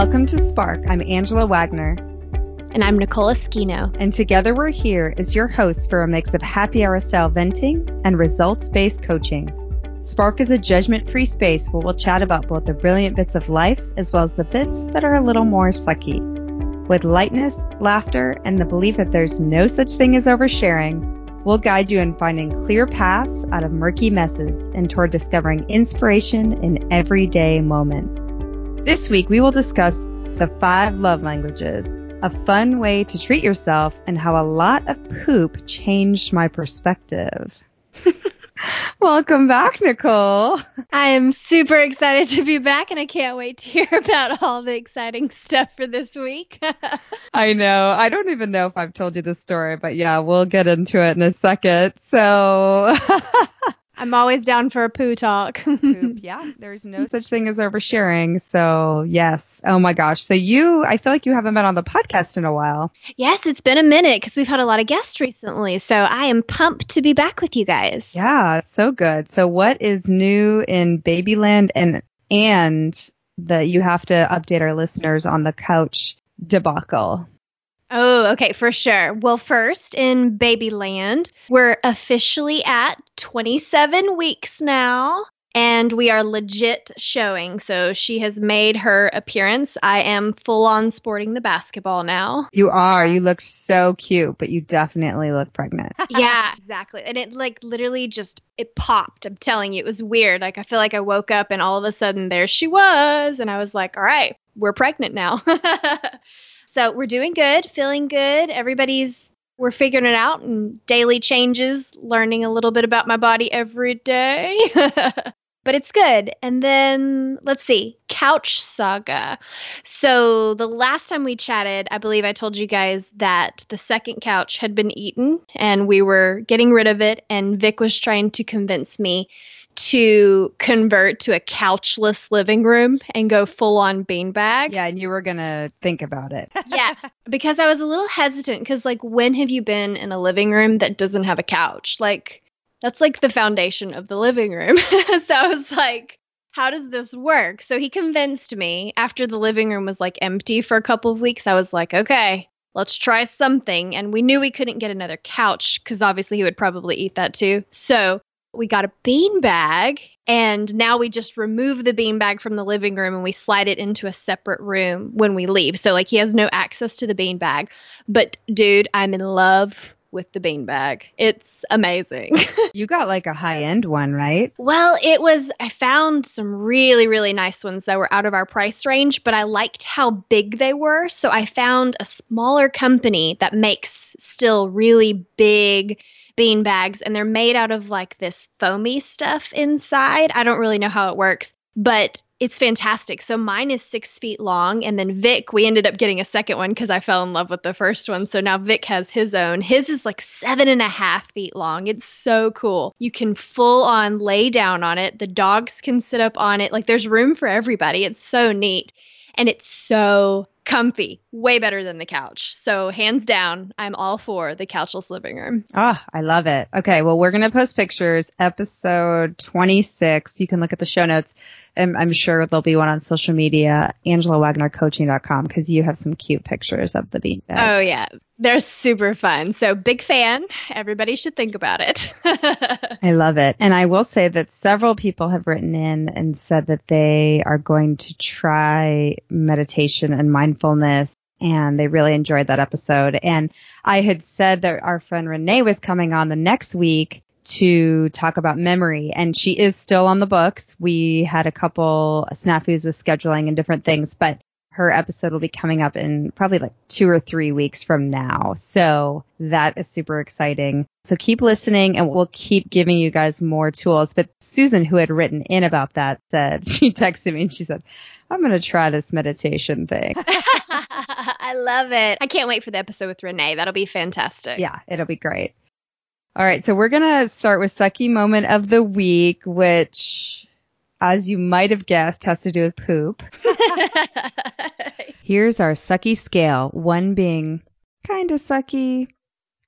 Welcome to Spark. I'm Angela Wagner. And I'm Nicola Esquino. And together we're here as your hosts for a mix of happy hour style venting and results based coaching. Spark is a judgment free space where we'll chat about both the brilliant bits of life as well as the bits that are a little more sucky. With lightness, laughter, and the belief that there's no such thing as oversharing, we'll guide you in finding clear paths out of murky messes and toward discovering inspiration in everyday moment. This week we will discuss the five love languages, a fun way to treat yourself, and how a lot of poop changed my perspective. Welcome back, Nicole. I am super excited to be back and I can't wait to hear about all the exciting stuff for this week. I know. I don't even know if I've told you the story, but yeah, we'll get into it in a second. So I'm always down for a poo talk. Poop, yeah, there's no such thing as oversharing. So, yes. Oh my gosh. So, you, I feel like you haven't been on the podcast in a while. Yes, it's been a minute because we've had a lot of guests recently. So, I am pumped to be back with you guys. Yeah, so good. So, what is new in Babyland and, and that you have to update our listeners on the couch debacle? Oh, okay, for sure. Well, first in Babyland, we're officially at 27 weeks now. And we are legit showing. So she has made her appearance. I am full on sporting the basketball now. You are. You look so cute, but you definitely look pregnant. yeah, exactly. And it like literally just it popped. I'm telling you, it was weird. Like I feel like I woke up and all of a sudden there she was, and I was like, all right, we're pregnant now. So we're doing good, feeling good. Everybody's we're figuring it out and daily changes, learning a little bit about my body every day. but it's good. And then let's see, Couch Saga. So the last time we chatted, I believe I told you guys that the second couch had been eaten and we were getting rid of it and Vic was trying to convince me to convert to a couchless living room and go full on beanbag. Yeah, and you were going to think about it. yes, because I was a little hesitant because, like, when have you been in a living room that doesn't have a couch? Like, that's like the foundation of the living room. so I was like, how does this work? So he convinced me after the living room was like empty for a couple of weeks. I was like, okay, let's try something. And we knew we couldn't get another couch because obviously he would probably eat that too. So we got a bean bag and now we just remove the bean bag from the living room and we slide it into a separate room when we leave. So like he has no access to the bean bag. But dude, I'm in love with the bean bag. It's amazing. you got like a high end one, right? Well, it was, I found some really, really nice ones that were out of our price range, but I liked how big they were. So I found a smaller company that makes still really big bean bags and they're made out of like this foamy stuff inside. I don't really know how it works, but it's fantastic. So mine is six feet long, and then Vic, we ended up getting a second one because I fell in love with the first one. So now Vic has his own. His is like seven and a half feet long. It's so cool. You can full on lay down on it. The dogs can sit up on it. Like there's room for everybody. It's so neat. And it's so comfy, way better than the couch. So hands down, I'm all for the couchless living room. Ah, oh, I love it. Okay, well we're gonna post pictures. Episode 26. You can look at the show notes. And I'm sure there'll be one on social media, AngelaWagnerCoaching.com, because you have some cute pictures of the beanbag. Oh yeah, they're super fun. So big fan. Everybody should think about it. I love it. And I will say that several people have written in and said that they are going to try meditation and mindfulness and they really enjoyed that episode. And I had said that our friend Renee was coming on the next week to talk about memory and she is still on the books. We had a couple snafus with scheduling and different things, but her episode will be coming up in probably like two or three weeks from now. So that is super exciting. So keep listening and we'll keep giving you guys more tools. But Susan, who had written in about that said, she texted me and she said, I'm going to try this meditation thing. I love it. I can't wait for the episode with Renee. That'll be fantastic. Yeah, it'll be great. All right, so we're going to start with sucky moment of the week, which, as you might have guessed, has to do with poop. Here's our sucky scale one being kind of sucky,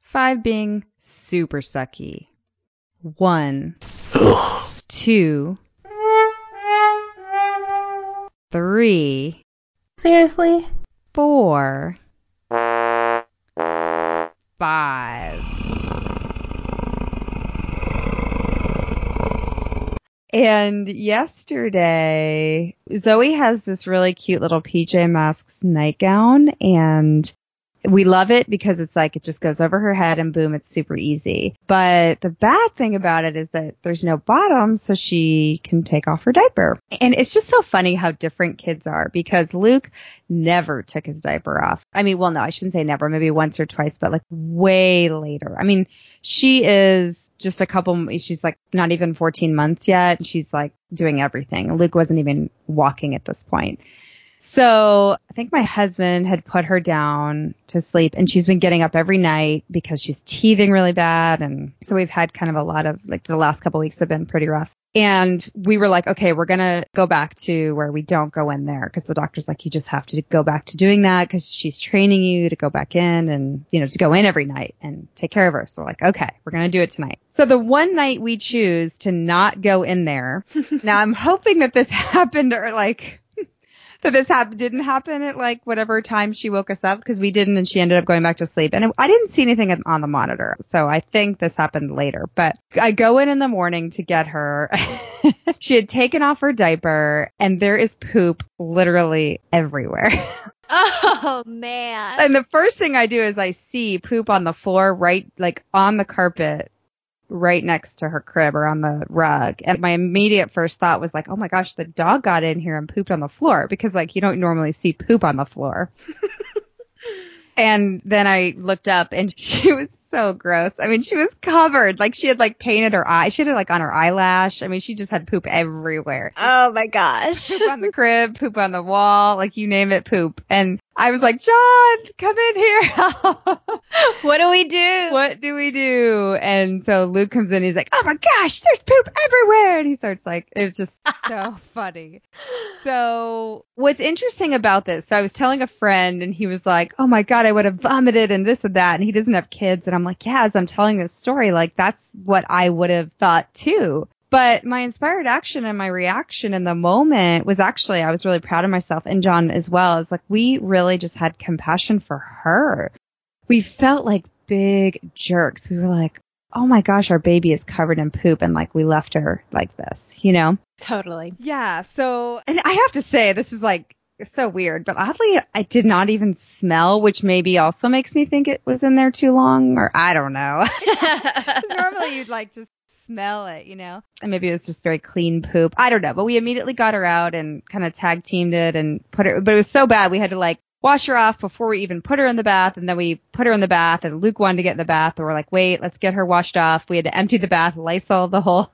five being super sucky. One, two, three, Seriously? Four. Five. And yesterday, Zoe has this really cute little PJ Masks nightgown and we love it because it's like it just goes over her head and boom, it's super easy. But the bad thing about it is that there's no bottom, so she can take off her diaper. And it's just so funny how different kids are because Luke never took his diaper off. I mean, well, no, I shouldn't say never, maybe once or twice, but like way later. I mean, she is just a couple, she's like not even 14 months yet. She's like doing everything. Luke wasn't even walking at this point. So I think my husband had put her down to sleep and she's been getting up every night because she's teething really bad. And so we've had kind of a lot of like the last couple weeks have been pretty rough. And we were like, okay, we're going to go back to where we don't go in there because the doctor's like, you just have to go back to doing that because she's training you to go back in and, you know, to go in every night and take care of her. So we're like, okay, we're going to do it tonight. So the one night we choose to not go in there. now I'm hoping that this happened or like that this hap- didn't happen at like whatever time she woke us up because we didn't and she ended up going back to sleep. And I didn't see anything on the monitor. So I think this happened later, but I go in in the morning to get her. she had taken off her diaper and there is poop literally everywhere. Oh man. And the first thing I do is I see poop on the floor right like on the carpet right next to her crib or on the rug. And my immediate first thought was like, oh my gosh, the dog got in here and pooped on the floor because like you don't normally see poop on the floor. and then I looked up and she was so gross. I mean, she was covered. Like she had like painted her eye. She had it like on her eyelash. I mean, she just had poop everywhere. Oh my gosh. poop on the crib, poop on the wall, like you name it, poop. And I was like, John, come in here. what do we do? What do we do? And so Luke comes in. He's like, Oh my gosh, there's poop everywhere. And he starts like, it's just so funny. So what's interesting about this? So I was telling a friend and he was like, Oh my God, I would have vomited and this and that. And he doesn't have kids. And I'm like, yeah, as I'm telling this story, like that's what I would have thought too. But my inspired action and my reaction in the moment was actually, I was really proud of myself and John as well. It's like we really just had compassion for her. We felt like big jerks. We were like, oh my gosh, our baby is covered in poop and like we left her like this, you know? Totally. Yeah. So, and I have to say, this is like so weird, but oddly, I did not even smell, which maybe also makes me think it was in there too long, or I don't know. Normally, you'd like just smell it, you know? And maybe it was just very clean poop. I don't know, but we immediately got her out and kind of tag teamed it and put her, but it was so bad we had to like wash her off before we even put her in the bath. And then we put her in the bath and Luke wanted to get in the bath. And we're like, wait, let's get her washed off. We had to empty the bath, Lysol the whole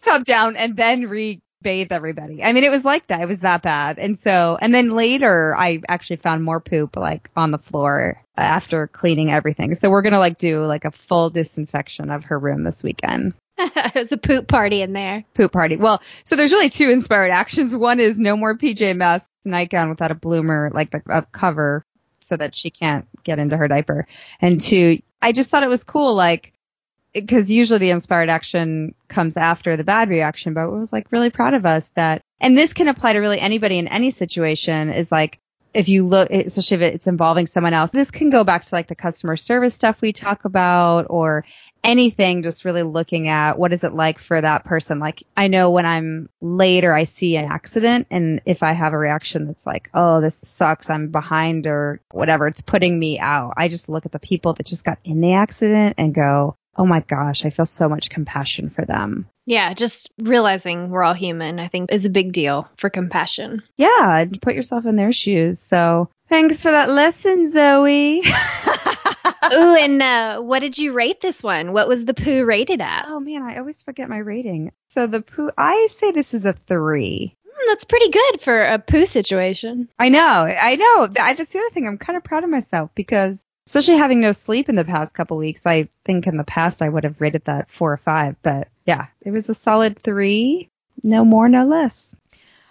tub down and then re bathe everybody. I mean, it was like that. It was that bad. And so, and then later I actually found more poop like on the floor after cleaning everything. So we're going to like do like a full disinfection of her room this weekend. it was a poop party in there. Poop party. Well, so there's really two inspired actions. One is no more PJ Masks nightgown without a bloomer, like the a cover so that she can't get into her diaper. And two, I just thought it was cool. Like, because usually the inspired action comes after the bad reaction, but I was like really proud of us that, and this can apply to really anybody in any situation is like, if you look, especially if it's involving someone else, this can go back to like the customer service stuff we talk about or anything, just really looking at what is it like for that person. Like I know when I'm late or I see an accident and if I have a reaction that's like, oh, this sucks, I'm behind or whatever, it's putting me out. I just look at the people that just got in the accident and go, oh my gosh, I feel so much compassion for them. Yeah, just realizing we're all human, I think, is a big deal for compassion. Yeah, put yourself in their shoes. So thanks for that lesson, Zoe. Ooh, and uh, what did you rate this one? What was the poo rated at? Oh man, I always forget my rating. So the poo, I say this is a three. Mm, that's pretty good for a poo situation. I know, I know. That's the other thing. I'm kind of proud of myself because especially having no sleep in the past couple weeks, I think in the past I would have rated that four or five, but yeah, it was a solid three. No more, no less.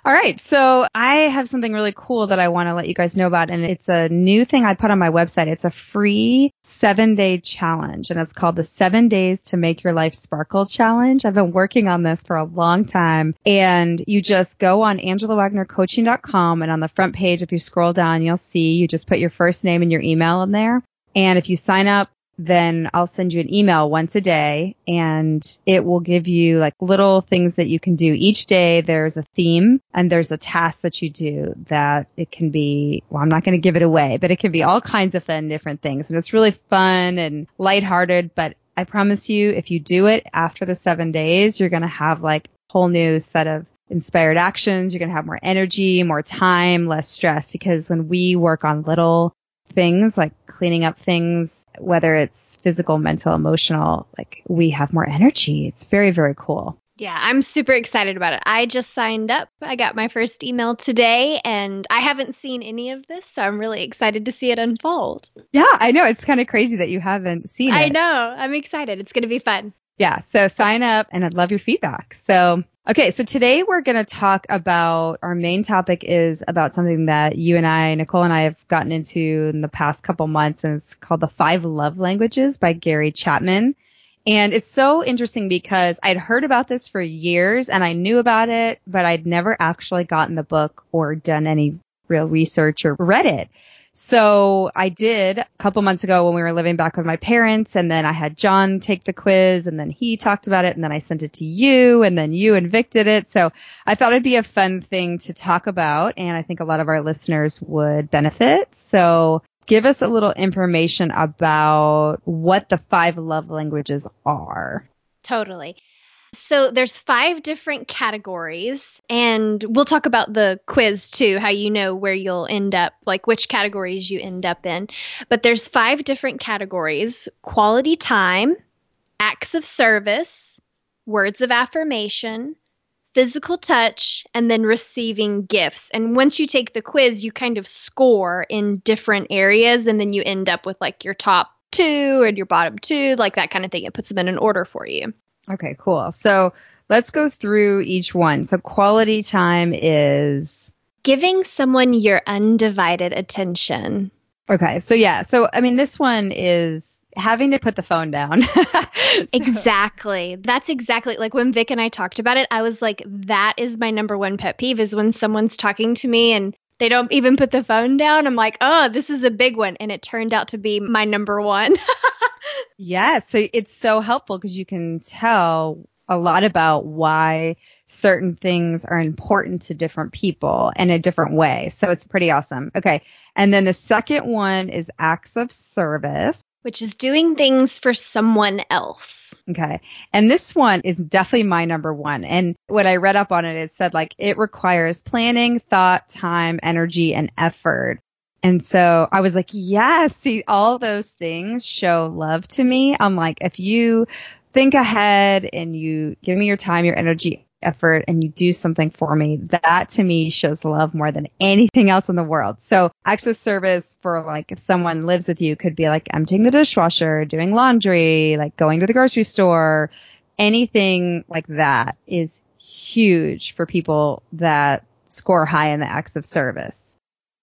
All right. So I have something really cool that I want to let you guys know about. And it's a new thing I put on my website. It's a free seven day challenge and it's called the seven days to make your life sparkle challenge. I've been working on this for a long time and you just go on angelawagnercoaching.com and on the front page, if you scroll down, you'll see you just put your first name and your email in there. And if you sign up then I'll send you an email once a day and it will give you like little things that you can do. Each day there's a theme and there's a task that you do that it can be, well, I'm not going to give it away, but it can be all kinds of fun, different things. And it's really fun and lighthearted, but I promise you, if you do it after the seven days, you're going to have like a whole new set of inspired actions. You're going to have more energy, more time, less stress because when we work on little things like cleaning up things, whether it's physical, mental, emotional, like we have more energy. It's very, very cool. Yeah, I'm super excited about it. I just signed up. I got my first email today and I haven't seen any of this, so I'm really excited to see it unfold. Yeah, I know. It's kind of crazy that you haven't seen it. I know. I'm excited. It's going to be fun. Yeah, so sign up and I'd love your feedback. So Okay, so today we're going to talk about our main topic is about something that you and I, Nicole and I have gotten into in the past couple months, and it's called The Five Love Languages by Gary Chapman. And it's so interesting because I'd heard about this for years and I knew about it, but I'd never actually gotten the book or done any real research or read it. So I did a couple months ago when we were living back with my parents and then I had John take the quiz and then he talked about it and then I sent it to you and then you and Vic did it. So I thought it'd be a fun thing to talk about and I think a lot of our listeners would benefit. So give us a little information about what the five love languages are. Totally. So there's five different categories and we'll talk about the quiz too, how you know where you'll end up, like which categories you end up in. But there's five different categories: quality time, acts of service, words of affirmation, physical touch, and then receiving gifts. And once you take the quiz, you kind of score in different areas and then you end up with like your top two and your bottom two, like that kind of thing. It puts them in an order for you. Okay, cool. So let's go through each one. So quality time is giving someone your undivided attention. Okay. So yeah. So I mean this one is having to put the phone down. so. Exactly. That's exactly like when Vic and I talked about it, I was like that is my number one pet peeve is when someone's talking to me and they don't even put the phone down. I'm like, "Oh, this is a big one." And it turned out to be my number one. yes. So it's so helpful because you can tell a lot about why certain things are important to different people in a different way. So it's pretty awesome. Okay. And then the second one is acts of service. Which is doing things for someone else. Okay. And this one is definitely my number one. And when I read up on it, it said like it requires planning, thought, time, energy, and effort. And so I was like, yes, see, all those things show love to me. I'm like, if you think ahead and you give me your time, your energy, effort, and you do something for me, that to me shows love more than anything else in the world. So acts of service for like if someone lives with you could be like emptying the dishwasher, doing laundry, like going to the grocery store, anything like that is huge for people that score high in the acts of service.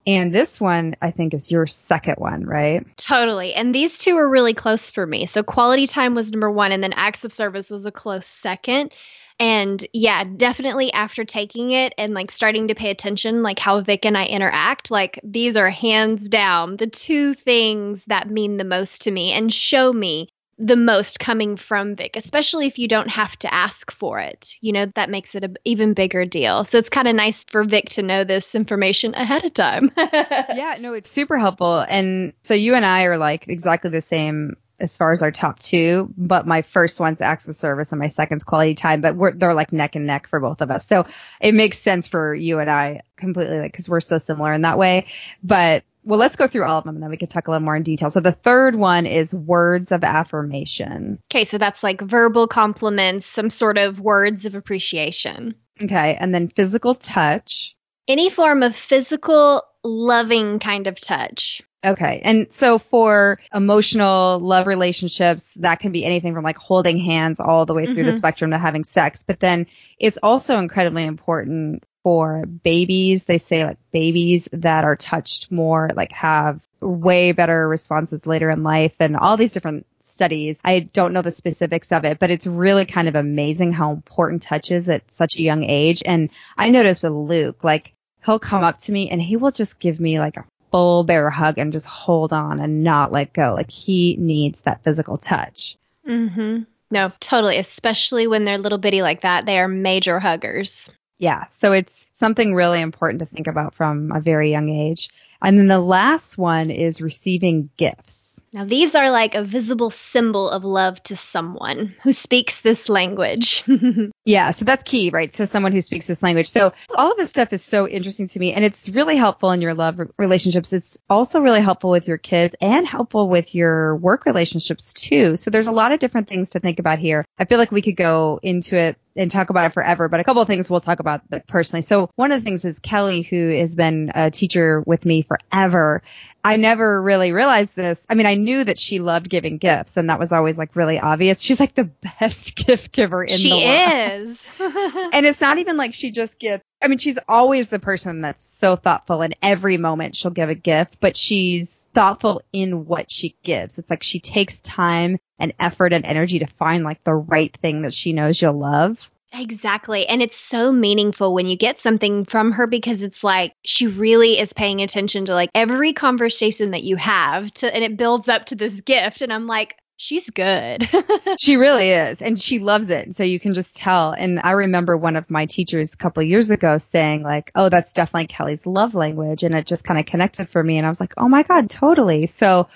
And this one, I think, is your second one, right? Totally. And these two were really close for me. So quality time was number one, and then acts of service was a close second. And yeah, definitely after taking it and like starting to pay attention, like how Vic and I interact, like these are hands down the two things that mean the most to me and show me the most coming from Vic, especially if you don't have to ask for it. You know, that makes it an even bigger deal. So it's kind of nice for Vic to know this information ahead of time. yeah, no, it's super helpful. And so you and I are like exactly the same as far as our top two, but my first one's of service and my second's quality time, but we're, they're like neck and neck for both of us. So it makes sense for you and I completely, like, cause we're so similar in that way. But well, let's go through all of them and then we can talk a little more in detail. So the third one is words of affirmation. Okay. So that's like verbal compliments, some sort of words of appreciation. Okay. And then physical touch. Any form of physical, loving kind of touch. Okay. And so for emotional love relationships, that can be anything from like holding hands all the way through mm-hmm. the spectrum to having sex. But then it's also incredibly important for babies. They say like babies that are touched more like have way better responses later in life and all these different studies. I don't know the specifics of it, but it's really kind of amazing how important touch is at such a young age. And I noticed with Luke, like he'll come up to me and he will just give me like a full bear hug and just hold on and not let go. Like he needs that physical touch. Mm-hmm. No, totally. Especially when they're little bitty like that. They are major huggers. Yeah. So it's something really important to think about from a very young age. And then the last one is receiving gifts. Now, these are like a visible symbol of love to someone who speaks this language. yeah, so that's key, right? So, someone who speaks this language. So, all of this stuff is so interesting to me, and it's really helpful in your love relationships. It's also really helpful with your kids and helpful with your work relationships too. So, there's a lot of different things to think about here. I feel like we could go into it and talk about it forever, but a couple of things we'll talk about personally. So one of the things is Kelly, who has been a teacher with me forever. I never really realized this. I mean, I knew that she loved giving gifts and that was always like really obvious. She's like the best gift giver in she the world. She is. and it's not even like she just gets, I mean, she's always the person that's so thoughtful in every moment she'll give a gift, but she's thoughtful in what she gives. It's like she takes time and effort and energy to find like the right thing that she knows you'll love. Exactly. And it's so meaningful when you get something from her because it's like she really is paying attention to like every conversation that you have to and it builds up to this gift and I'm like she's good. she really is and she loves it. So you can just tell. And I remember one of my teachers a couple years ago saying like, "Oh, that's definitely Kelly's love language." And it just kind of connected for me and I was like, "Oh my god, totally." So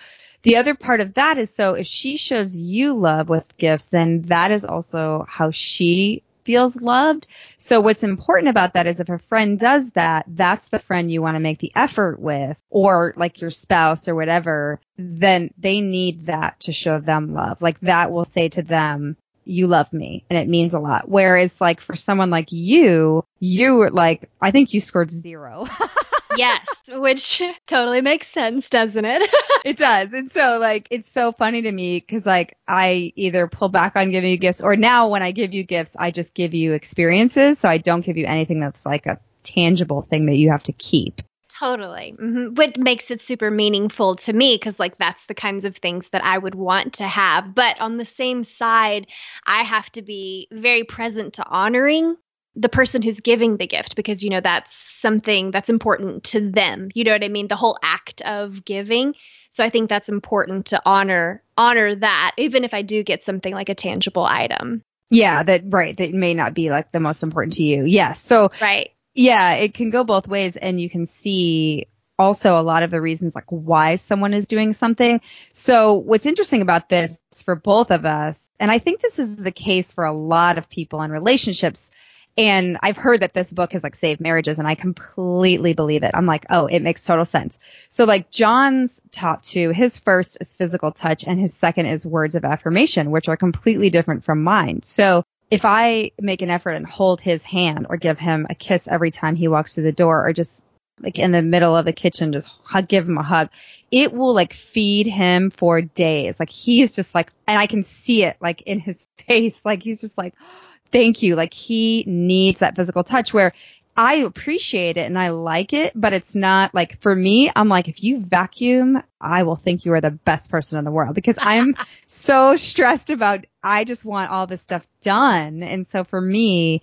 the other part of that is so if she shows you love with gifts, then that is also how she feels loved. So what's important about that is if a friend does that, that's the friend you want to make the effort with or like your spouse or whatever, then they need that to show them love. Like that will say to them, you love me and it means a lot. Whereas like for someone like you, you were like, I think you scored zero. yes, which totally makes sense, doesn't it? it does. And so like it's so funny to me because like I either pull back on giving you gifts or now when I give you gifts, I just give you experiences. So I don't give you anything that's like a tangible thing that you have to keep. Totally. Mm-hmm. What makes it super meaningful to me because, like, that's the kinds of things that I would want to have. But on the same side, I have to be very present to honoring the person who's giving the gift because you know that's something that's important to them. You know what i mean? The whole act of giving. So i think that's important to honor honor that even if i do get something like a tangible item. Yeah that right that may not be like the most important to you. Yes. So right. yeah it can go both ways and you can see also a lot of the reasons like why someone is doing something. So what's interesting about this for both of us and i think this is the case for a lot of people in relationships and I've heard that this book has like saved marriages and I completely believe it. I'm like, oh, it makes total sense. So like John's top two, his first is physical touch and his second is words of affirmation, which are completely different from mine. So if I make an effort and hold his hand or give him a kiss every time he walks through the door or just like in the middle of the kitchen, just hug, give him a hug, it will like feed him for days. Like he's just like, and I can see it like in his face. Like he's just like, thank you. Like he needs that physical touch where I appreciate it and I like it, but it's not like for me, I'm like, if you vacuum, I will think you are the best person in the world because I'm so stressed about, I just want all this stuff done. And so for me,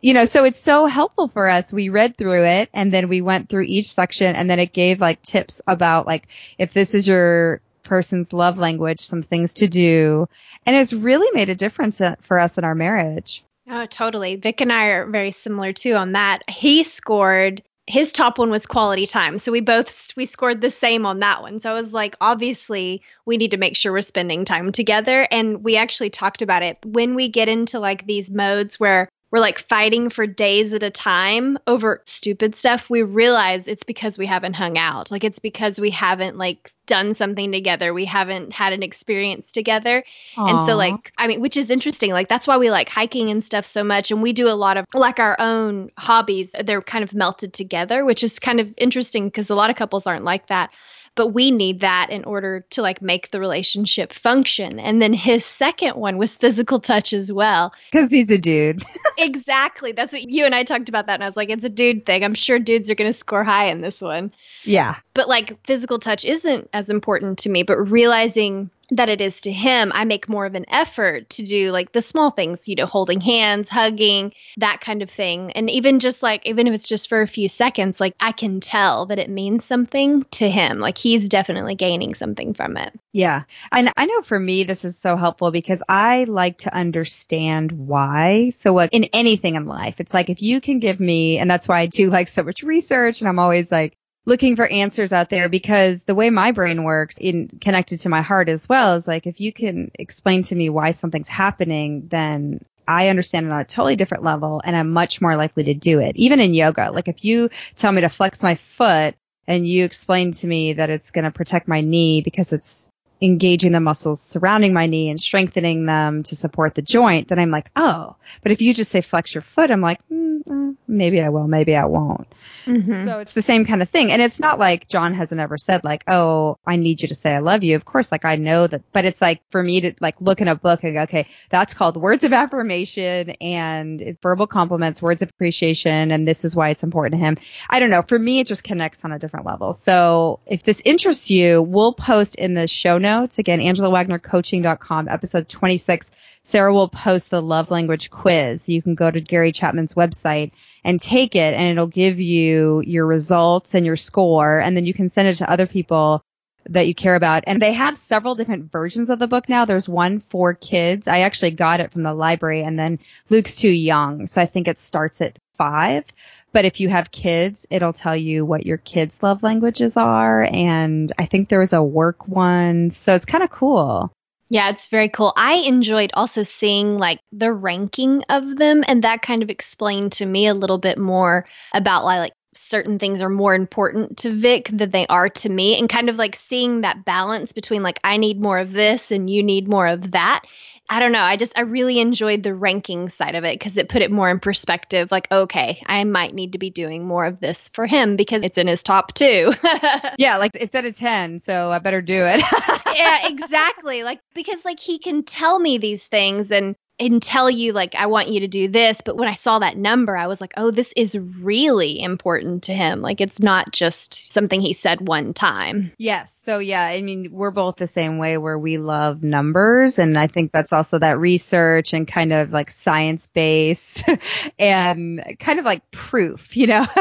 you know, so it's so helpful for us. We read through it and then we went through each section and then it gave like tips about like, if this is your person's love language, some things to do. And it's really made a difference uh, for us in our marriage. Oh, totally. Vic and I are very similar too on that. He scored his top one was quality time. So we both we scored the same on that one. So I was like, obviously, we need to make sure we're spending time together and we actually talked about it when we get into like these modes where we're like fighting for days at a time over stupid stuff, we realize it's because we haven't hung out. Like it's because we haven't like done something together. We haven't had an experience together. Aww. And so like I mean, which is interesting. Like that's why we like hiking and stuff so much and we do a lot of like our own hobbies. They're kind of melted together, which is kind of interesting because a lot of couples aren't like that. But we need that in order to like make the relationship function. And then his second one was physical touch as well. Because he's a dude. exactly. That's what you and I talked about that. And I was like, it's a dude thing. I'm sure dudes are going to score high in this one. Yeah. But like physical touch isn't as important to me, but realizing that it is to him, I make more of an effort to do like the small things, you know, holding hands, hugging, that kind of thing. And even just like, even if it's just for a few seconds, like I can tell that it means something to him. Like he's definitely gaining something from it. Yeah. And I know for me, this is so helpful because I like to understand why. So like in anything in life, it's like if you can give me, and that's why I do like so much research and I'm always like, looking for answers out there because the way my brain works in connected to my heart as well is like if you can explain to me why something's happening then I understand it on a totally different level and I'm much more likely to do it. Even in yoga, like if you tell me to flex my foot and you explain to me that it's going to protect my knee because it's engaging the muscles surrounding my knee and strengthening them to support the joint, then I'm like, oh. But if you just say flex your foot, I'm like, mm, uh, maybe I will, maybe I won't. Mm-hmm. So it's the same kind of thing. And it's not like John hasn't ever said like, oh, I need you to say I love you. Of course, like I know that, but it's like for me to like look in a book and go, okay, that's called words of affirmation and verbal compliments, words of appreciation. And this is why it's important to him. I don't know. For me, it just connects on a different level. So if this interests you, we'll post in the show notes again, AngelaWagnerCoaching.com, episode 26. Sarah will post the love language quiz. You can go to Gary Chapman's website and take it and it'll give you your results and your score and then you can send it to other people that you care about. And they have several different versions of the book now. There's one for kids. I actually got it from the library and then Luke's too young. So I think it starts at five. But if you have kids, it'll tell you what your kids' love languages are. And I think there was a work one. So it's kind of cool. Yeah, it's very cool. I enjoyed also seeing like the ranking of them and that kind of explained to me a little bit more about like, certain things are more important to Vic than they are to me and kind of like seeing that balance between like I need more of this and you need more of that I don't know. I just I really enjoyed the ranking side of it because it put it more in perspective. Like, okay, I might need to be doing more of this for him because it's in his top two. yeah, like it's at a ten, so I better do it. yeah, exactly. Like because like he can tell me these things and and tell you like I want you to do this, but when I saw that number, I was like, "Oh, this is really important to him. Like it's not just something he said one time." Yes. So yeah, I mean, we're both the same way where we love numbers and I think that's also that research and kind of like science based and kind of like proof, you know?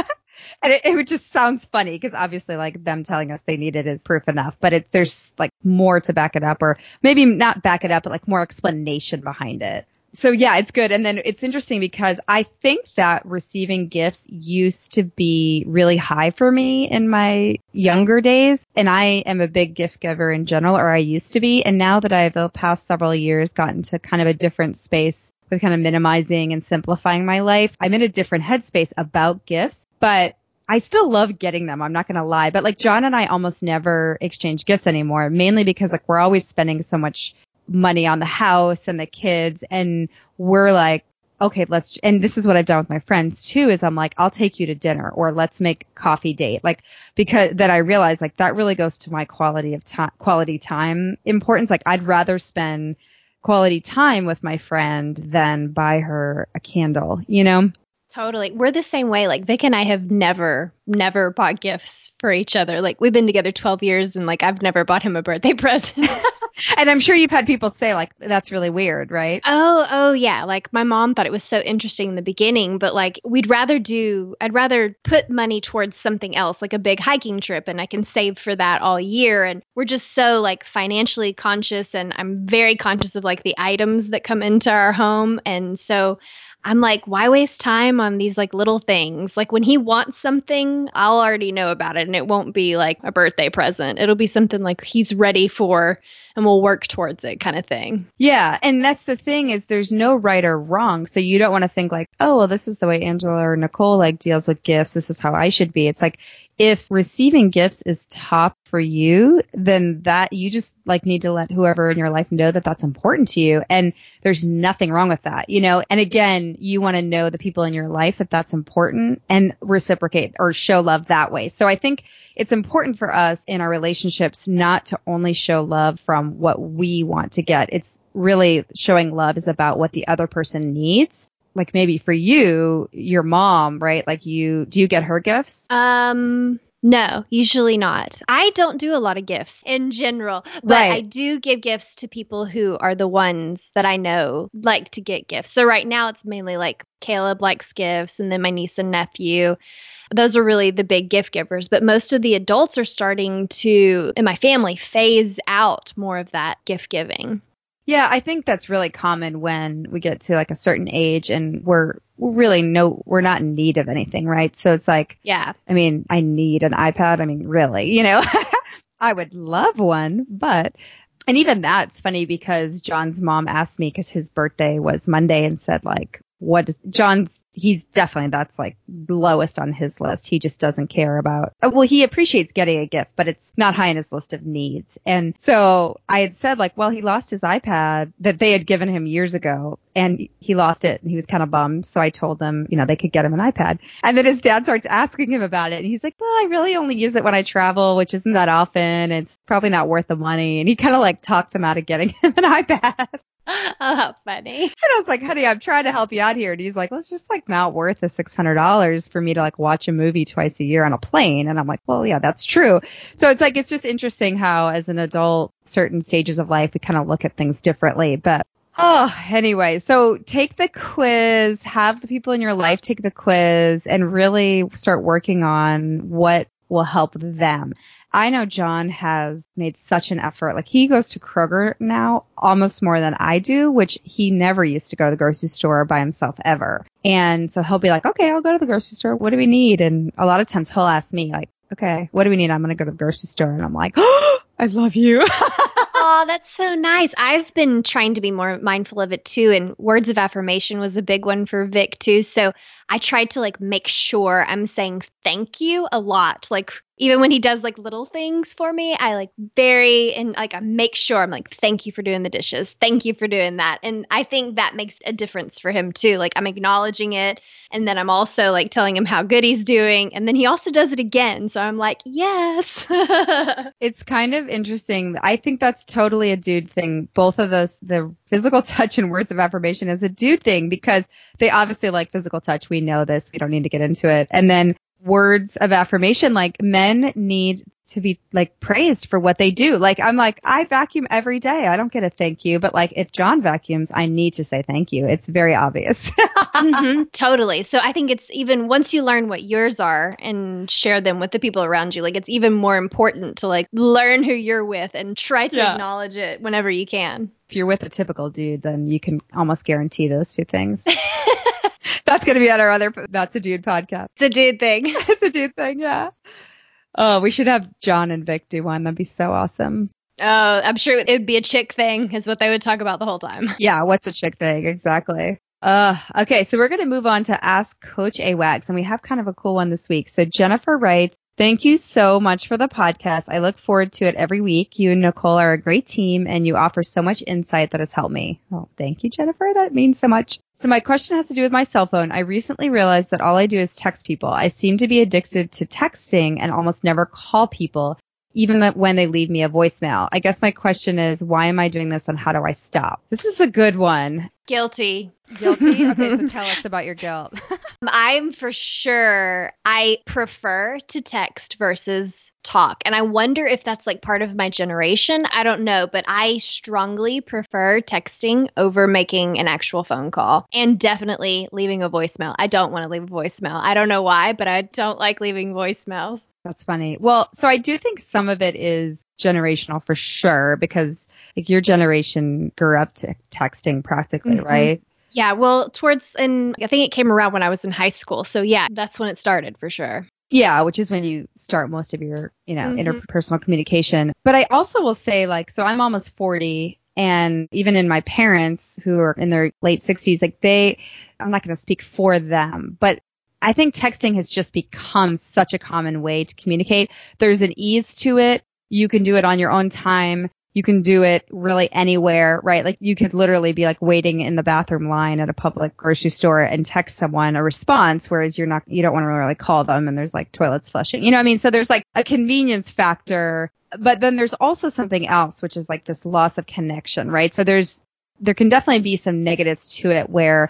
and it, it just sounds funny because obviously like them telling us they need it is proof enough, but it, there's like more to back it up or maybe not back it up, but like more explanation behind it. So yeah, it's good. And then it's interesting because I think that receiving gifts used to be really high for me in my younger days. And I am a big gift giver in general, or I used to be. And now that I've the past several years gotten to kind of a different space with kind of minimizing and simplifying my life, I'm in a different headspace about gifts but I still love getting them. I'm not going to lie, but like John and I almost never exchange gifts anymore, mainly because like we're always spending so much money on the house and the kids and we're like, okay, let's, and this is what I've done with my friends too, is I'm like, I'll take you to dinner or let's make coffee date. Like, because that I realize like that really goes to my quality of time, quality time importance. Like I'd rather spend quality time with my friend than buy her a candle, you know? Totally. We're the same way. Like Vic and I have never, never bought gifts for each other. Like we've been together 12 years and like I've never bought him a birthday present. and I'm sure you've had people say like that's really weird, right? Oh, oh yeah. Like my mom thought it was so interesting in the beginning, but like we'd rather do I'd rather put money towards something else, like a big hiking trip and I can save for that all year and we're just so like financially conscious and I'm very conscious of like the items that come into our home and so I'm like, why waste time on these like little things? Like when he wants something, I'll already know about it and it won't be like a birthday present. It'll be something like he's ready for and we'll work towards it kind of thing. Yeah. And that's the thing is there's no right or wrong. So you don't want to think like, oh, well, this is the way Angela or Nicole like deals with gifts. This is how I should be. It's like if receiving gifts is top for you, then that you just like need to let whoever in your life know that that's important to you. And there's nothing wrong with that, you know? And again, you want to know the people in your life that that's important and reciprocate or show love that way. So I think it's important for us in our relationships not to only show love from what we want to get. It's really showing love is about what the other person needs like maybe for you, your mom, right? Like you, do you get her gifts? Um, no, usually not. I don't do a lot of gifts in general, but right. I do give gifts to people who are the ones that I know like to get gifts. So right now it's mainly like Caleb likes gifts and then my niece and nephew. Those are really the big gift givers, but most of the adults are starting to, in my family, phase out more of that gift giving. Yeah, I think that's really common when we get to like a certain age and we're really no, we're not in need of anything, right? So it's like, yeah, I mean, I need an iPad. I mean, really, you know, I would love one, but, and even that's funny because John's mom asked me because his birthday was Monday and said like, what does John's he's definitely that's like lowest on his list. He just doesn't care about uh, well he appreciates getting a gift, but it's not high on his list of needs. And so I had said like, well, he lost his iPad that they had given him years ago and he lost it and he was kind of bummed. So I told them, you know, they could get him an iPad. And then his dad starts asking him about it and he's like, well, I really only use it when I travel, which isn't that often. It's probably not worth the money. And he kind of like talked them out of getting him an iPad. oh, funny. And I was like, honey, I'm trying to help you out here. And he's like, well, it's just like not worth the $600 for me to like watch a movie twice a year on a plane. And I'm like, well, yeah, that's true. So it's like, it's just interesting how as an adult, certain stages of life, we kind of look at things differently. But Oh, anyway, so take the quiz, have the people in your life take the quiz and really start working on what will help them. I know John has made such an effort. Like he goes to Kroger now almost more than I do, which he never used to go to the grocery store by himself ever. And so he'll be like, okay, I'll go to the grocery store. What do we need? And a lot of times he'll ask me like, okay, what do we need? I'm going to go to the grocery store. And I'm like, oh, I love you. oh, that's so nice. I've been trying to be more mindful of it too. And words of affirmation was a big one for Vic too. So I tried to like make sure I'm saying thank you a lot. Like even when he does like little things for me, I like very and like I make sure I'm like, thank you for doing the dishes. Thank you for doing that. And I think that makes a difference for him too. Like I'm acknowledging it and then I'm also like telling him how good he's doing. And then he also does it again. So I'm like, yes. it's kind of interesting. I think that's totally a dude thing. Both of those, the physical touch and words of affirmation is a dude thing because they obviously like physical touch. We know this. We don't need to get into it. And then words of affirmation. Like men need to be like praised for what they do. Like I'm like, I vacuum every day. I don't get a thank you, but like if John vacuums, I need to say thank you. It's very obvious. mm-hmm, totally. So I think it's even once you learn what yours are and share them with the people around you, like it's even more important to like learn who you're with and try to yeah. acknowledge it whenever you can. If you're with a typical dude, then you can almost guarantee those two things. That's going to be on our other That's a Dude podcast. It's a dude thing. it's a dude thing, yeah. Oh, we should have John and Vic do one. That'd be so awesome. Oh, I'm sure it would be a chick thing, is what they would talk about the whole time. Yeah, what's a chick thing? Exactly. Uh, okay, so we're going to move on to Ask Coach AWAGS, and we have kind of a cool one this week. So Jennifer writes, Thank you so much for the podcast. I look forward to it every week. You and Nicole are a great team and you offer so much insight that has helped me. Oh, thank you, Jennifer. That means so much. So my question has to do with my cell phone. I recently realized that all I do is text people. I seem to be addicted to texting and almost never call people, even when they leave me a voicemail. I guess my question is, why am I doing this and how do I stop? This is a good one. Guilty. Guilty? Okay, so tell us about your guilt. Um, I'm for sure, I prefer to text versus talk. And I wonder if that's like part of my generation. I don't know, but I strongly prefer texting over making an actual phone call and definitely leaving a voicemail. I don't want to leave a voicemail. I don't know why, but I don't like leaving voicemails. That's funny. Well, so I do think some of it is generational for sure because like your generation grew up to texting practically, mm-hmm. right? Yeah, well, towards and I think it came around when I was in high school. So yeah, that's when it started for sure. Yeah, which is when you start most of your, you know, Mhm. interpersonal communication. But I also will say like, so I'm almost 40 and even in my parents who are in their late 60s, like they, I'm not going to speak for them, but I think texting has just become such a common way to communicate. There's an ease to it. You can do it on your own time. You can do it really anywhere, right? Like you could literally be like waiting in the bathroom line at a public grocery store and text someone a response, whereas you're not, you don't want to really call them and there's like toilets flushing. You know what I mean? So there's like a convenience factor, but then there's also something else, which is like this loss of connection, right? So there's, there can definitely be some negatives to it where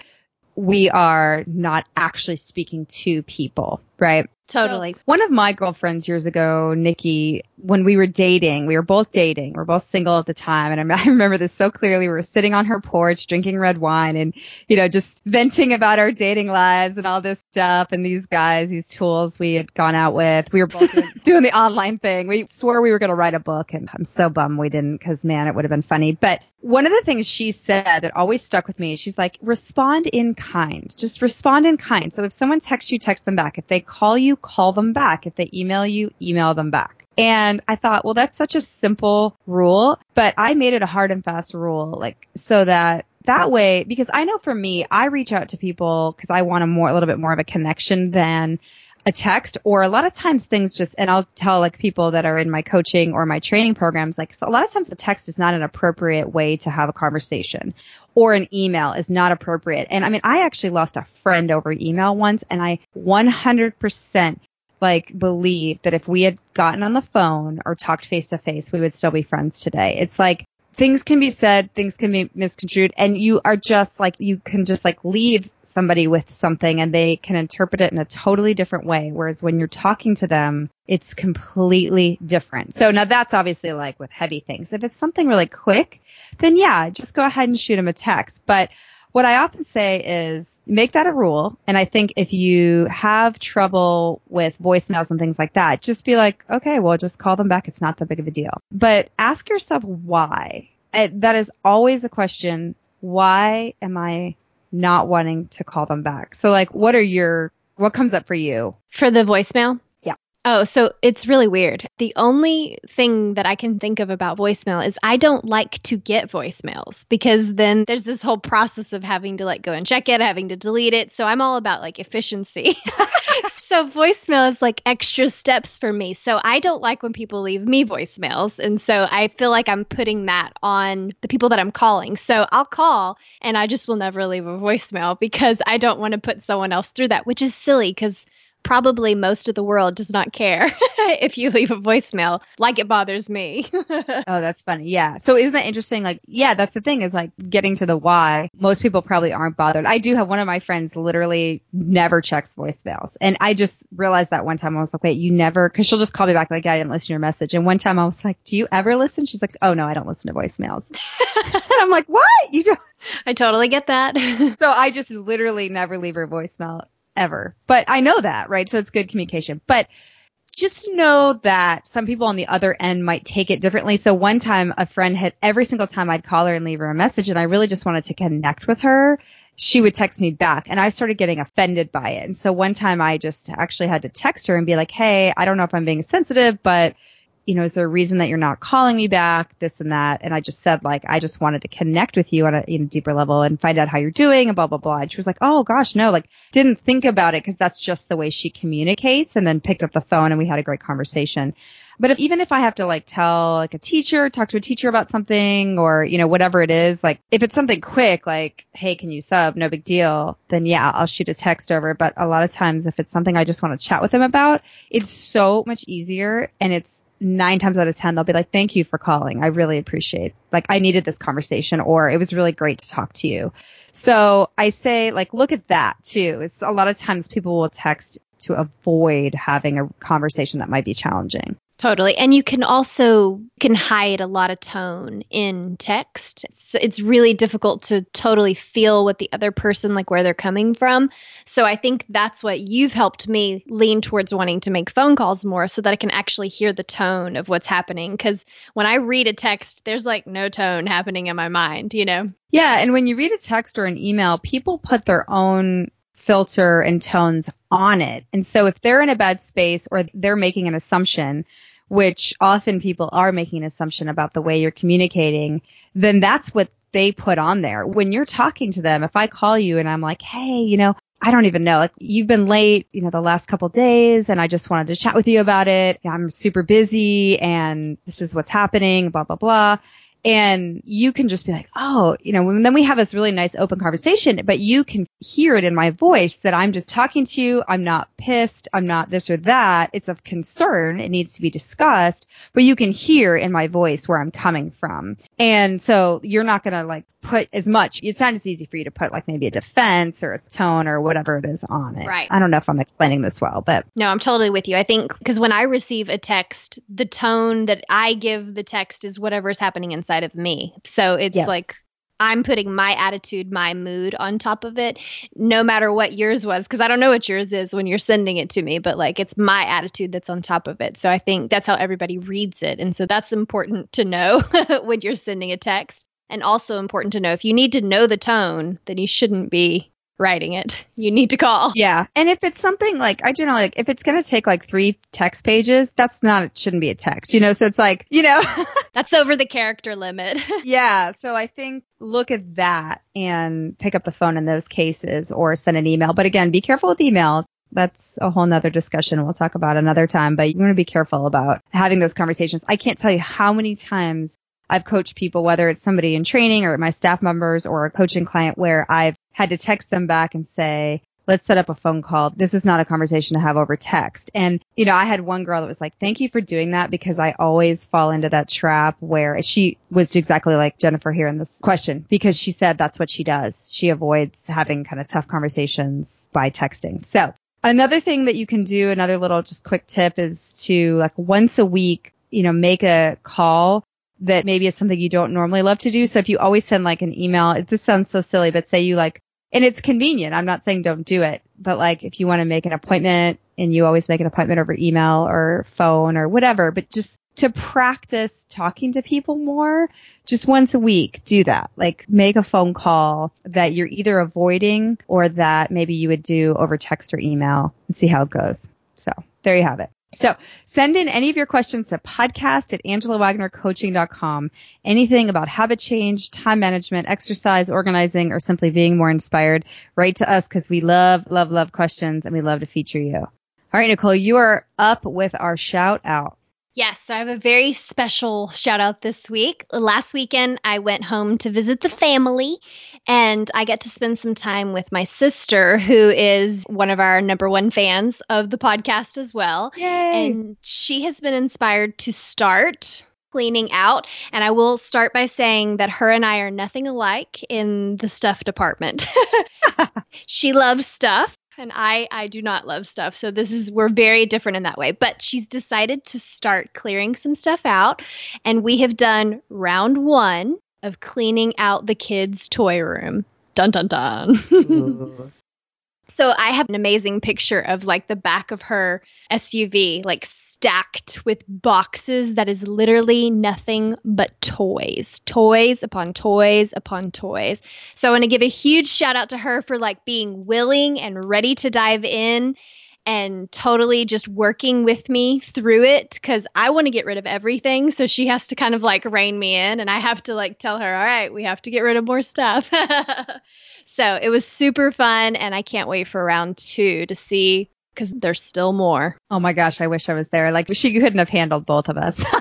we are not actually speaking to people, right? Totally. One of my girlfriends years ago, Nikki, when we were dating, we were both dating. We were both single at the time. And I remember this so clearly. We were sitting on her porch drinking red wine and, you know, just venting about our dating lives and all this stuff and these guys, these tools we had gone out with. We were both doing, doing the online thing. We swore we were going to write a book and I'm so bummed we didn't because man, it would have been funny. But one of the things she said that always stuck with me, she's like, respond in kind. Just respond in kind. So if someone texts you, text them back. If they call you, call them back. If they email you, email them back. And I thought, well, that's such a simple rule, but I made it a hard and fast rule, like so that that way, because I know for me, I reach out to people because I want a more, a little bit more of a connection than a text or a lot of times things just, and I'll tell like people that are in my coaching or my training programs, like so a lot of times the text is not an appropriate way to have a conversation or an email is not appropriate. And I mean, I actually lost a friend over email once and I 100% like believe that if we had gotten on the phone or talked face to face, we would still be friends today. It's like things can be said, things can be misconstrued, and you are just like, you can just like leave somebody with something and they can interpret it in a totally different way. Whereas when you're talking to them, it's completely different. So now that's obviously like with heavy things. If it's something really quick, then yeah, just go ahead and shoot them a text. But what I often say is make that a rule. And I think if you have trouble with voicemails and things like that, just be like, okay, well, just call them back. It's not that big of a deal. But ask yourself why. That is always a question. Why am I not wanting to call them back? So like, what are your, what comes up for you? For the voicemail? Oh, so it's really weird. The only thing that I can think of about voicemail is I don't like to get voicemails because then there's this whole process of having to like go and check it, having to delete it. So I'm all about like efficiency. so voicemail is like extra steps for me. So I don't like when people leave me voicemails. And so I feel like I'm putting that on the people that I'm calling. So I'll call and I just will never leave a voicemail because I don't want to put someone else through that, which is silly because probably most of the world does not care if you leave a voicemail like it bothers me. Oh, that's funny. Yeah. So isn't that interesting? Like, yeah, that's the thing is like getting to the why. Most people probably aren't bothered. I do have one of my friends literally never checks voicemails. And I just realized that one time I was like, wait, you never, cause she'll just call me back like, I didn't listen to your message. And one time I was like, do you ever listen? She's like, oh no, I don't listen to voicemails. and I'm like, what? You don't? I totally get that. So I just literally never leave her voicemail ever. But I know that, right? So it's good communication. But just know that some people on the other end might take it differently. So one time a friend had every single time I'd call her and leave her a message and I really just wanted to connect with her, she would text me back and I started getting offended by it. And so one time I just actually had to text her and be like, Hey, I don't know if I'm being sensitive, but you know, is there a reason that you're not calling me back? This and that. And I just said like, I just wanted to connect with you on a, a deeper level and find out how you're doing and blah, blah, blah. And she was like, Oh gosh, no, like didn't think about it because that's just the way she communicates and then picked up the phone and we had a great conversation. But if, even if I have to like tell like a teacher, talk to a teacher about something or, you know, whatever it is, like if it's something quick, like, Hey, can you sub? No big deal. Then yeah, I'll shoot a text over. But a lot of times if it's something I just want to chat with them about, it's so much easier and it's nine times out of ten they'll be like thank you for calling. I really appreciate like i needed this conversation or it was really great to talk to you. So i say like look at that too. It's a lot of times people will text to avoid having a conversation that might be challenging Totally. And you can also can hide a lot of tone in text. So it's really difficult to totally feel what the other person like where they're coming from. So I think that's what you've helped me lean towards wanting to make phone calls more so that I can actually hear the tone of what's happening cuz when I read a text there's like no tone happening in my mind, you know. yeah and when you read a text or an email people put their own filter and tones on it. And so if they're in a bad space or they're making an assumption, which often people are making an assumption about the way you're communicating, then that's what they put on there. When you're talking to them, if I call you and I'm like, hey, you know, I don't even know, like you've been late, you know, the last couple days and I just wanted to chat with you about it. I'm super busy and this is what's happening, blah, blah, blah and you can just be like, oh, you know, and then we have this really nice open conversation, but you can hear it in my voice that I'm just talking to you. I'm not pissed. I'm not this or that. It's of concern. It needs to be discussed, but you can hear in my voice where I'm coming from. And so you're not going to like put as much, it's not as easy for you to put like maybe a defense or a tone or whatever it is on it. Right. I don't know if I'm explaining this well, but. No, I'm totally with you. I think because when I receive a text, the tone that I give the text is whatever is happening inside of me. So it's yes. like I'm putting my attitude, my mood on top of it, no matter what yours was, because I don't know what yours is when you're sending it to me, but like it's my attitude that's on top of it. So I think that's how everybody reads it. And so that's important to know when you're sending a text. And also important to know if you need to know the tone, then you shouldn't be writing it. You need to call. Yeah. And if it's something like I generally like if it's going to take like 3 text pages, that's not it shouldn't be a text, you know? So it's like, you know, that's over the character limit. yeah, so I think look at that and pick up the phone in those cases or send an email. But again, be careful with email. That's a whole nother discussion we'll talk about another time, but you want to be careful about having those conversations. I can't tell you how many times I've coached people, whether it's somebody in training or my staff members or a coaching client where I've had to text them back and say, let's set up a phone call. This is not a conversation to have over text. And, you know, I had one girl that was like, thank you for doing that because I always fall into that trap where she was exactly like Jennifer here in this question because she said that's what she does. She avoids having kind of tough conversations by texting. So another thing that you can do, another little just quick tip is to like once a week, you know, make a call that maybe is something you don't normally love to do. So if you always send like an email, this sounds so silly, but say you like, and it's convenient. I'm not saying don't do it, but like if you want to make an appointment and you always make an appointment over email or phone or whatever, but just to practice talking to people more, just once a week, do that. Like make a phone call that you're either avoiding or that maybe you would do over text or email and see how it goes. So there you have it. So send in any of your questions to podcast at angelawagnercoaching.com. Anything about habit change, time management, exercise, organizing, or simply being more inspired, write to us because we love, love, love questions and we love to feature you. All right, Nicole, you are up with our shout out. Yes, so I have a very special shout out this week. Last weekend, I went home to visit the family, and I get to spend some time with my sister, who is one of our number one fans of the podcast as well. Yay. And she has been inspired to start cleaning out. And I will start by saying that her and I are nothing alike in the stuff department. she loves stuff and I I do not love stuff. So this is we're very different in that way. But she's decided to start clearing some stuff out and we have done round 1 of cleaning out the kids' toy room. Dun dun dun. so I have an amazing picture of like the back of her SUV like stacked with boxes that is literally nothing but toys. Toys upon toys upon toys. So I want to give a huge shout out to her for like being willing and ready to dive in and totally just working with me through it because I want to get rid of everything. So she has to kind of like rein me in, and I have to like tell her, all right, we have to get rid of more stuff. so it was super fun, and I can't wait for round two to see because there's still more. Oh my gosh, I wish I was there. Like she couldn't have handled both of us.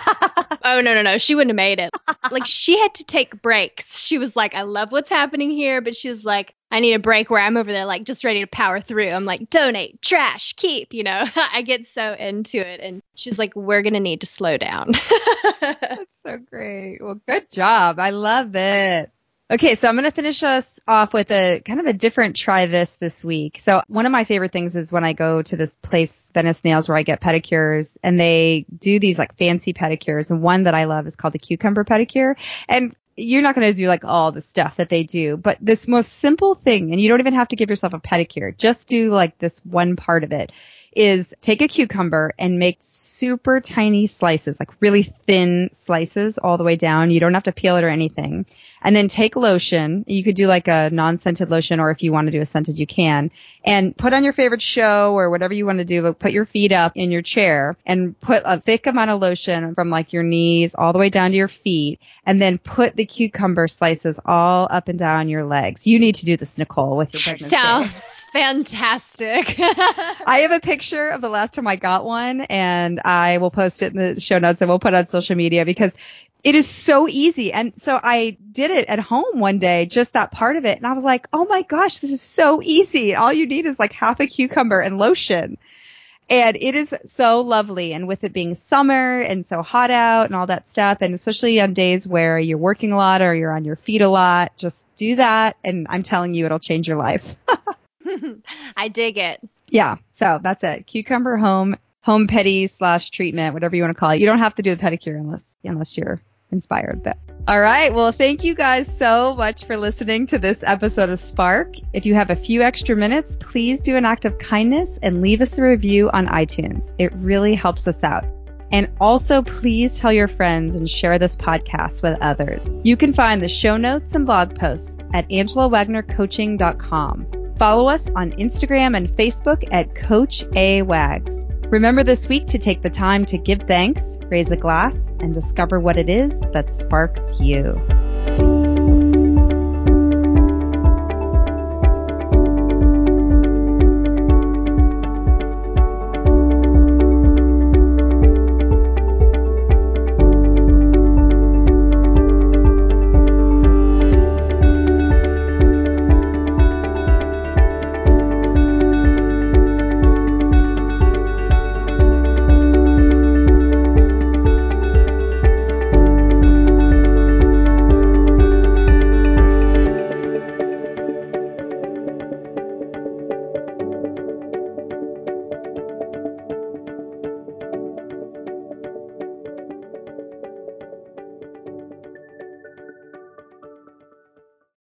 oh no, no, no. She wouldn't have made it. like she had to take breaks. She was like, I love what's happening here, but she's like, I need a break where I'm over there like just ready to power through. I'm like, donate, trash, keep, you know. I get so into it and she's like, We're gonna need to slow down. That's so great. Well, good job. I love it. Okay, so I'm going to finish us off with a kind of a different try this this week. So one of my favorite things is when I go to this place, Venice Nails, where I get pedicures and they do these like fancy pedicures. And one that I love is called the cucumber pedicure. And you're not going to do like all the stuff that they do, but this most simple thing, and you don't even have to give yourself a pedicure, just do like this one part of it is take a cucumber and make super tiny slices, like really thin slices all the way down. You don't have to peel it or anything. And then take lotion. You could do like a non-scented lotion or if you want to do a scented, you can. And put on your favorite show or whatever you want to do. But put your feet up in your chair and put a thick amount of lotion from like your knees all the way down to your feet. And then put the cucumber slices all up and down your legs. You need to do this, Nicole, with your pregnancy. Fantastic. I have a picture of the last time I got one and I will post it in the show notes and we'll put on social media because it is so easy. And so I did it at home one day, just that part of it. And I was like, oh my gosh, this is so easy. All you need is like half a cucumber and lotion. And it is so lovely. And with it being summer and so hot out and all that stuff, and especially on days where you're working a lot or you're on your feet a lot, just do that. And I'm telling you, it'll change your life. I dig it. Yeah. So that's it. Cucumber home, home pedi slash treatment, whatever you want to call it. You don't have to do the pedicure unless, unless you're inspired, but all right. Well, thank you guys so much for listening to this episode of Spark. If you have a few extra minutes, please do an act of kindness and leave us a review on iTunes. It really helps us out. And also, please tell your friends and share this podcast with others. You can find the show notes and blog posts at angelawagnercoaching.com. Follow us on Instagram and Facebook at Coach A Wags. Remember this week to take the time to give thanks, raise a glass, and discover what it is that sparks you.